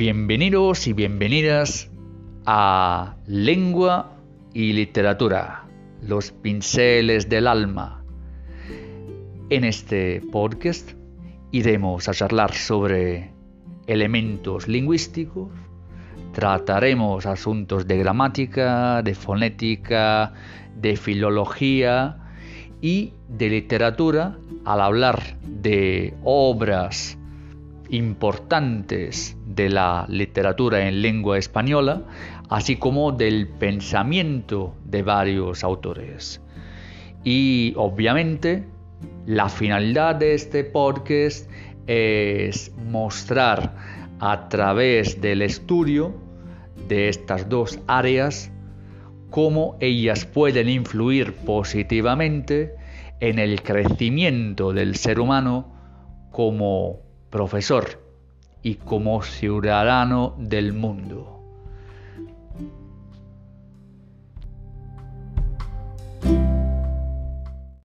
Bienvenidos y bienvenidas a Lengua y Literatura, los pinceles del alma. En este podcast iremos a charlar sobre elementos lingüísticos, trataremos asuntos de gramática, de fonética, de filología y de literatura al hablar de obras importantes de la literatura en lengua española, así como del pensamiento de varios autores. Y obviamente la finalidad de este podcast es mostrar a través del estudio de estas dos áreas cómo ellas pueden influir positivamente en el crecimiento del ser humano como profesor y como ciudadano del mundo.